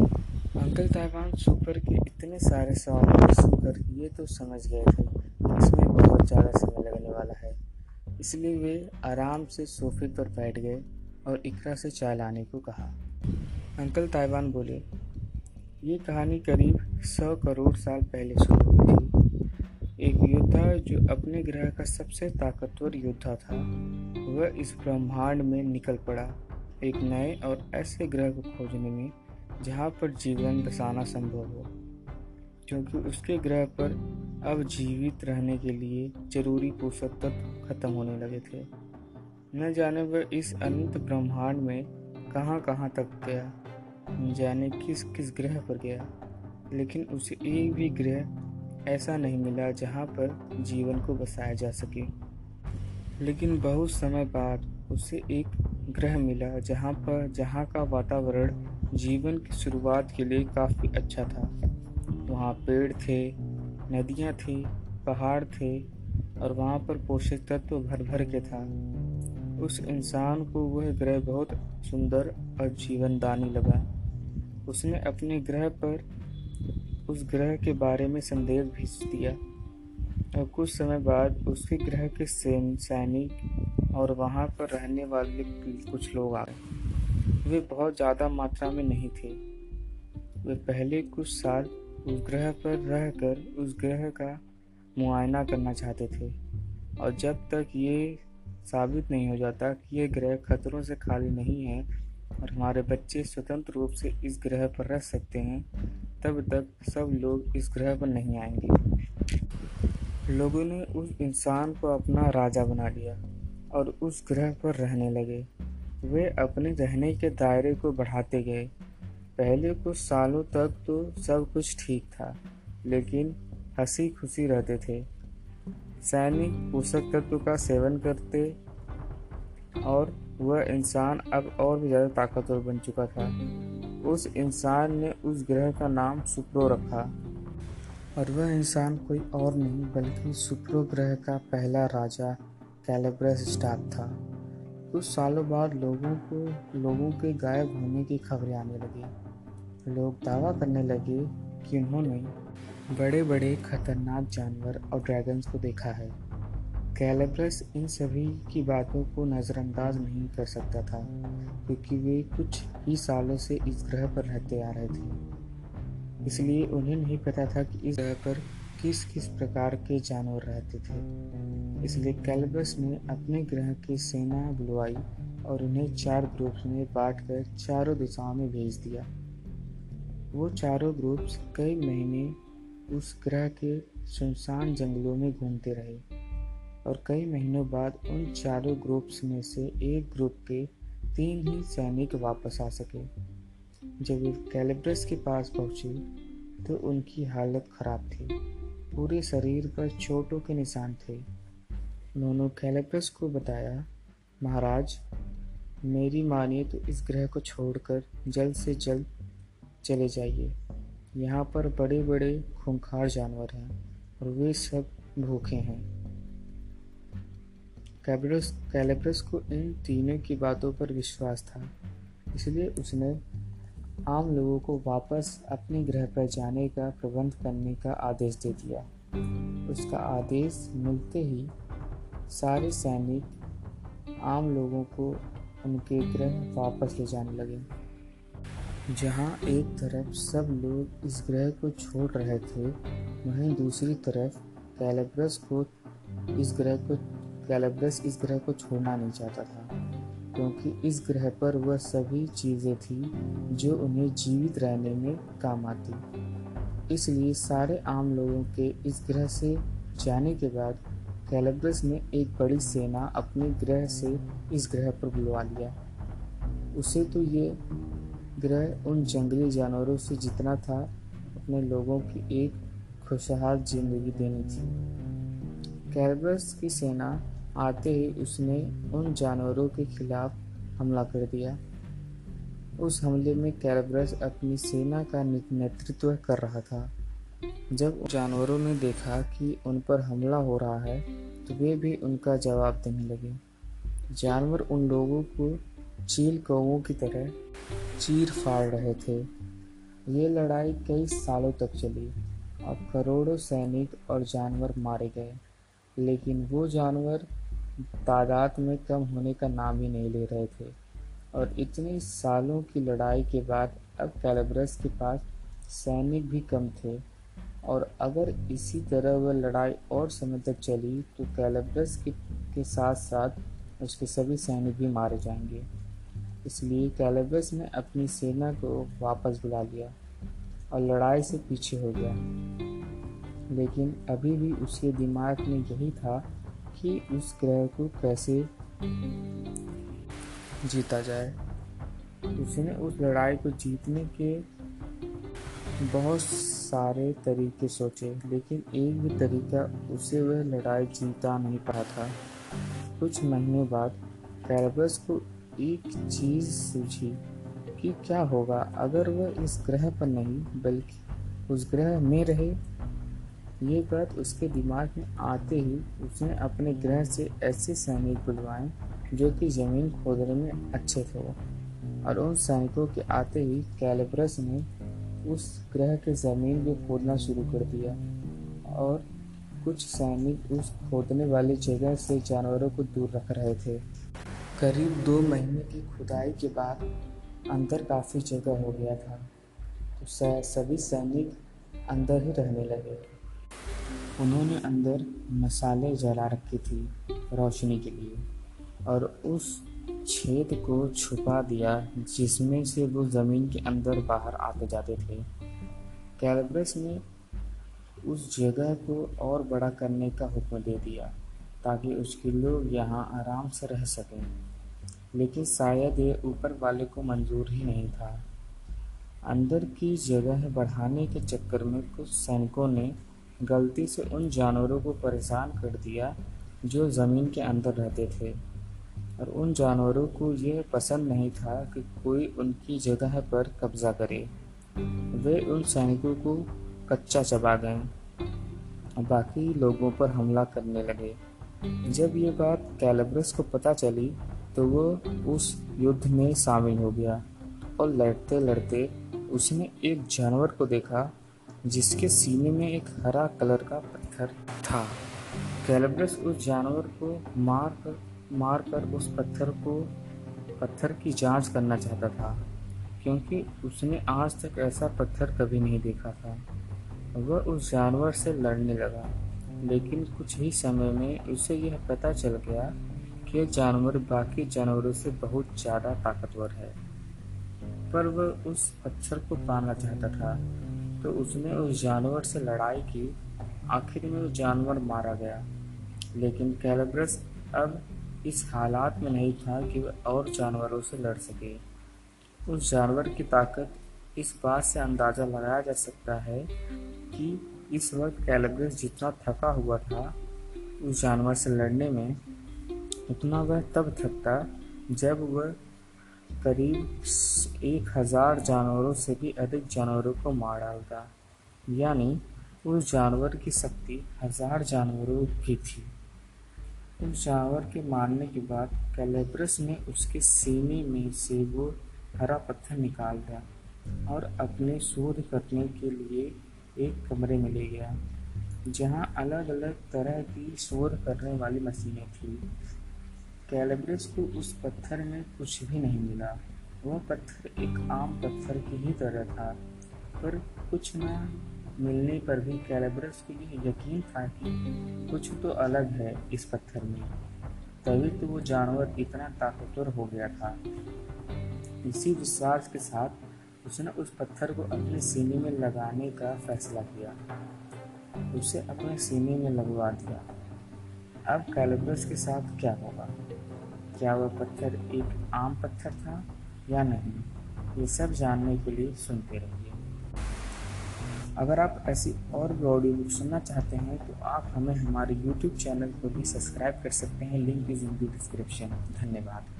Uncle Taiwan super के इतने सारे सवालों सुनकर ये तो समझ गए थे, इसमें बहुत ज़्यादा समय लगने वाला है। इसलिए वे आराम से सोफे पर बैठ गए और इकरा से चाय लाने को कहा। अंकल ताइवान बोले, ये कहानी करीब सौ करोड़ साल पहले शुरू हुई थी। एक योद्धा जो अपने ग्रह का सबसे ताकतवर योद्धा था, वह इस ब्रह्मांड में निकल पड़ा। एक नए और ऐसे ग्रह को खोजने में जहाँ पर जीवन बसाना संभव हो, क्योंकि उसके ग्रह पर अब जीवित रहने के लिए ज़रूरी पोषक तत्व खत्म होने लगे थे। न जाने वह इस अनंत ब्रह्मांड में कहाँ कहाँ तक गया, न जाने किस किस ग्रह पर गया, लेकिन उसे एक भी ग्रह ऐसा नहीं मिला जहाँ पर जीवन को बसाया जा सके। लेकिन बहुत समय बाद उसे एक ग्रह मिला जहाँ पर, जहाँ का वातावरण जीवन की शुरुआत के लिए काफ़ी अच्छा था। वहाँ पेड़ थे, नदियाँ थी, पहाड़ थे और वहाँ पर पोषक तत्व भर भर के था। उस इंसान को वह ग्रह बहुत सुंदर और जीवनदानी लगा। उसने अपने ग्रह पर उस ग्रह के बारे में संदेश भेज दिया और कुछ समय बाद उसके ग्रह के सैनिक और वहाँ पर रहने वाले कुछ लोग आ गए। वे बहुत ज़्यादा मात्रा में नहीं थे। वे पहले कुछ साल उस ग्रह पर रहकर उस ग्रह का मुआयना करना चाहते थे, और जब तक ये साबित नहीं हो जाता कि ये ग्रह खतरों से खाली नहीं है और हमारे बच्चे स्वतंत्र रूप से इस ग्रह पर रह सकते हैं, तब तक सब लोग इस ग्रह पर नहीं आएँगे। लोगों ने उस इंसान को अपना राजा बना लिया और उस ग्रह पर रहने लगे। वे अपने रहने के दायरे को बढ़ाते गए। पहले कुछ सालों तक तो सब कुछ ठीक था, लेकिन हँसी खुशी रहते थे। सैनिक पोषक तत्व का सेवन करते और वह इंसान अब और भी ज़्यादा ताकतवर बन चुका था। उस इंसान ने उस ग्रह का नाम सुप्रो रखा। और वह इंसान कोई और नहीं, बल्कि सुप्रो ग्रह का पहला राजा कैलेब्रस स्टार था। कुछ सालों बाद लोगों को, लोगों के गायब होने की खबरें आने लगी। लोग दावा करने लगे कि उन्होंने बड़े बड़े खतरनाक जानवर और ड्रैगन्स को देखा है। कैलेब्रस इन सभी की बातों को नज़रअंदाज नहीं कर सकता था, क्योंकि वे कुछ ही सालों से इस ग्रह पर रहते आ रहे थे। इसलिए उन्हें नहीं पता था कि इस ग्रह पर किस किस प्रकार के जानवर रहते थे। इसलिए कैलबस ने अपने ग्रह की सेना बुलवाई और उन्हें चार ग्रुप्स में बांटकर चारों दिशाओं में भेज दिया। वो चारों ग्रुप्स कई महीने उस ग्रह के सुनसान जंगलों में घूमते रहे और कई महीनों बाद उन चारों ग्रुप्स में से एक ग्रुप के तीन ही सैनिक वापस आ सके। जब वे कैलिब्रस के पास पहुँचे तो उनकी हालत खराब थी। पूरे शरीर पर चोटों के निशान थे। उन्होंने कैलिब्रस को बताया, महाराज, मेरी मानिए तो इस ग्रह को छोड़कर जल्द से जल्द चले जाइए। यहाँ पर बड़े बड़े खूंखार जानवर हैं और वे सब भूखे हैं। कैलेब्रस को इन तीनों की बातों पर विश्वास था, इसलिए उसने आम लोगों को वापस अपने ग्रह पर जाने का, प्रबंध करने का आदेश दे दिया। उसका आदेश मिलते ही सारे सैनिक आम लोगों को उनके ग्रह वापस ले जाने लगे। जहाँ एक तरफ़ सब लोग इस ग्रह को छोड़ रहे थे, वहीं दूसरी तरफ़ कैलेब्रस को इस ग्रह को, कैलेब्रस इस ग्रह को छोड़ना नहीं चाहता था। क्योंकि इस ग्रह पर वह सभी चीज़ें थी जो उन्हें जीवित रहने में काम आती। इसलिए सारे आम लोगों के इस ग्रह से जाने के बाद कैलब्रस ने एक बड़ी सेना अपने ग्रह से इस ग्रह पर बुलवा लिया। उसे तो ये ग्रह उन जंगली जानवरों से जितना था, अपने लोगों की एक खुशहाल ज़िंदगी देनी थी। कैलब्रस की सेना आते ही उसने उन जानवरों के खिलाफ हमला कर दिया। उस हमले में कैलब्रस अपनी सेना का नेतृत्व कर रहा था। जब जानवरों ने देखा कि उन पर हमला हो रहा है तो वे भी उनका जवाब देने लगे। जानवर उन लोगों को चील कौओं की तरह चीर फाड़ रहे थे। ये लड़ाई कई सालों तक चली। और करोड़ों सैनिक और जानवर मारे गए, लेकिन वो जानवर तादाद में कम होने का नाम ही नहीं ले रहे थे। और इतने सालों की लड़ाई के बाद अब कैलब्रस के पास सैनिक भी कम थे। और अगर इसी तरह वह लड़ाई और समय तक चली तो कैलब्रस के, के साथ साथ उसके सभी सैनिक भी मारे जाएँगे। इसलिए कैलब्रस ने अपनी सेना को वापस बुला लिया और लड़ाई से पीछे हो गया। लेकिन अभी भी उसके दिमाग में यही था कि उस ग्रह को कैसे जीता जाए। उसने उस लड़ाई को जीतने के बहुत सारे तरीके सोचे, लेकिन एक भी तरीका उसे वह लड़ाई जीता नहीं पाया था। कुछ महीने बाद कैरबस को एक चीज़ सूझी कि क्या होगा अगर वह इस ग्रह पर नहीं, बल्कि उस ग्रह में रहे। ये बात उसके दिमाग में आते ही उसने अपने ग्रह से ऐसे सैनिक बुलवाए जो कि ज़मीन खोदने में अच्छे थे और उन सैनिकों के आते ही कैलिब्रस ने उस ग्रह के ज़मीन को खोदना शुरू कर दिया और कुछ सैनिक उस खोदने वाली जगह से जानवरों को दूर रख रहे थे। करीब दो महीने की खुदाई के बाद अंदर काफ़ी जगह हो गया था। तो सभी सैनिक अंदर ही रहने लगे। उन्होंने अंदर मसाले जला रखी थी रोशनी के लिए और उस छेद को छुपा दिया जिसमें से वो ज़मीन के अंदर बाहर आते जाते थे। कैलब्रस ने उस जगह को और बड़ा करने का हुक्म दे दिया ताकि उसके लोग यहाँ आराम से रह सकें, लेकिन शायद ये ऊपर वाले को मंजूर ही नहीं था। अंदर की जगह बढ़ाने के चक्कर में कुछ सैनिकों ने गलती से उन जानवरों को परेशान कर दिया जो ज़मीन के अंदर रहते थे। और उन जानवरों को यह पसंद नहीं था कि कोई उनकी जगह पर कब्जा करे। वे उन सैनिकों को कच्चा चबा गए बाकी लोगों पर हमला करने लगे। जब ये बात कैलब्रस को पता चली तो वो उस युद्ध में शामिल हो गया और लड़ते लड़ते उसने एक जानवर को देखा जिसके सीने में एक हरा कलर का पत्थर था। कैलब्रस उस जानवर को मार कर मार कर उस पत्थर को, पत्थर की जाँच करना चाहता था, क्योंकि उसने आज तक ऐसा पत्थर कभी नहीं देखा था। वह उस जानवर से लड़ने लगा, लेकिन कुछ ही समय में उसे यह पता चल गया कि यह जानवर बाकी जानवरों से बहुत ज़्यादा ताकतवर है। पर वह उस पत्थर को पाना चाहता था तो उसने उस जानवर से लड़ाई की। आखिर में वो जानवर मारा गया। लेकिन कैलब्रस अब इस हालात में नहीं था कि वह और जानवरों से लड़ सके। उस जानवर की ताकत इस बात से अंदाज़ा लगाया जा सकता है कि इस वक्त कैलब्रस जितना थका हुआ था उस जानवर से लड़ने में, उतना वह तब थकता जब वह करीब एक हज़ार जानवरों से भी अधिक जानवरों को मार डालता, यानी उस जानवर की शक्ति हज़ार जानवरों की थी। उस जानवर के मारने के बाद कैलेब्रस ने उसके सीने में से वो हरा पत्थर निकाल दिया और अपने शोध करने के लिए एक कमरे में ले गया, जहाँ अलग अलग तरह की शोध करने वाली मशीनें थी। कैलब्रिज को उस पत्थर में कुछ भी नहीं मिला। वह पत्थर एक आम पत्थर की ही तरह था, पर कुछ न मिलने पर भी कैलब्रस को यह यकीन था कि कुछ तो अलग है इस पत्थर में। तभी तो वो जानवर इतना ताकतवर हो गया था। इसी विश्वास के साथ उसने उस पत्थर को अपने सीने में लगाने का फैसला किया। उसे अपने सीने में लगवा दिया। अब कैलब्रस के साथ क्या होगा? क्या वह पत्थर एक आम पत्थर था या नहीं? ये सब जानने के लिए सुनते रहिए। अगर आप ऐसी और भी ऑडियो बुक सुनना चाहते हैं तो आप हमें हमारे यूट्यूब चैनल को भी सब्सक्राइब कर सकते हैं। लिंक इज़ इन डिस्क्रिप्शन धन्यवाद।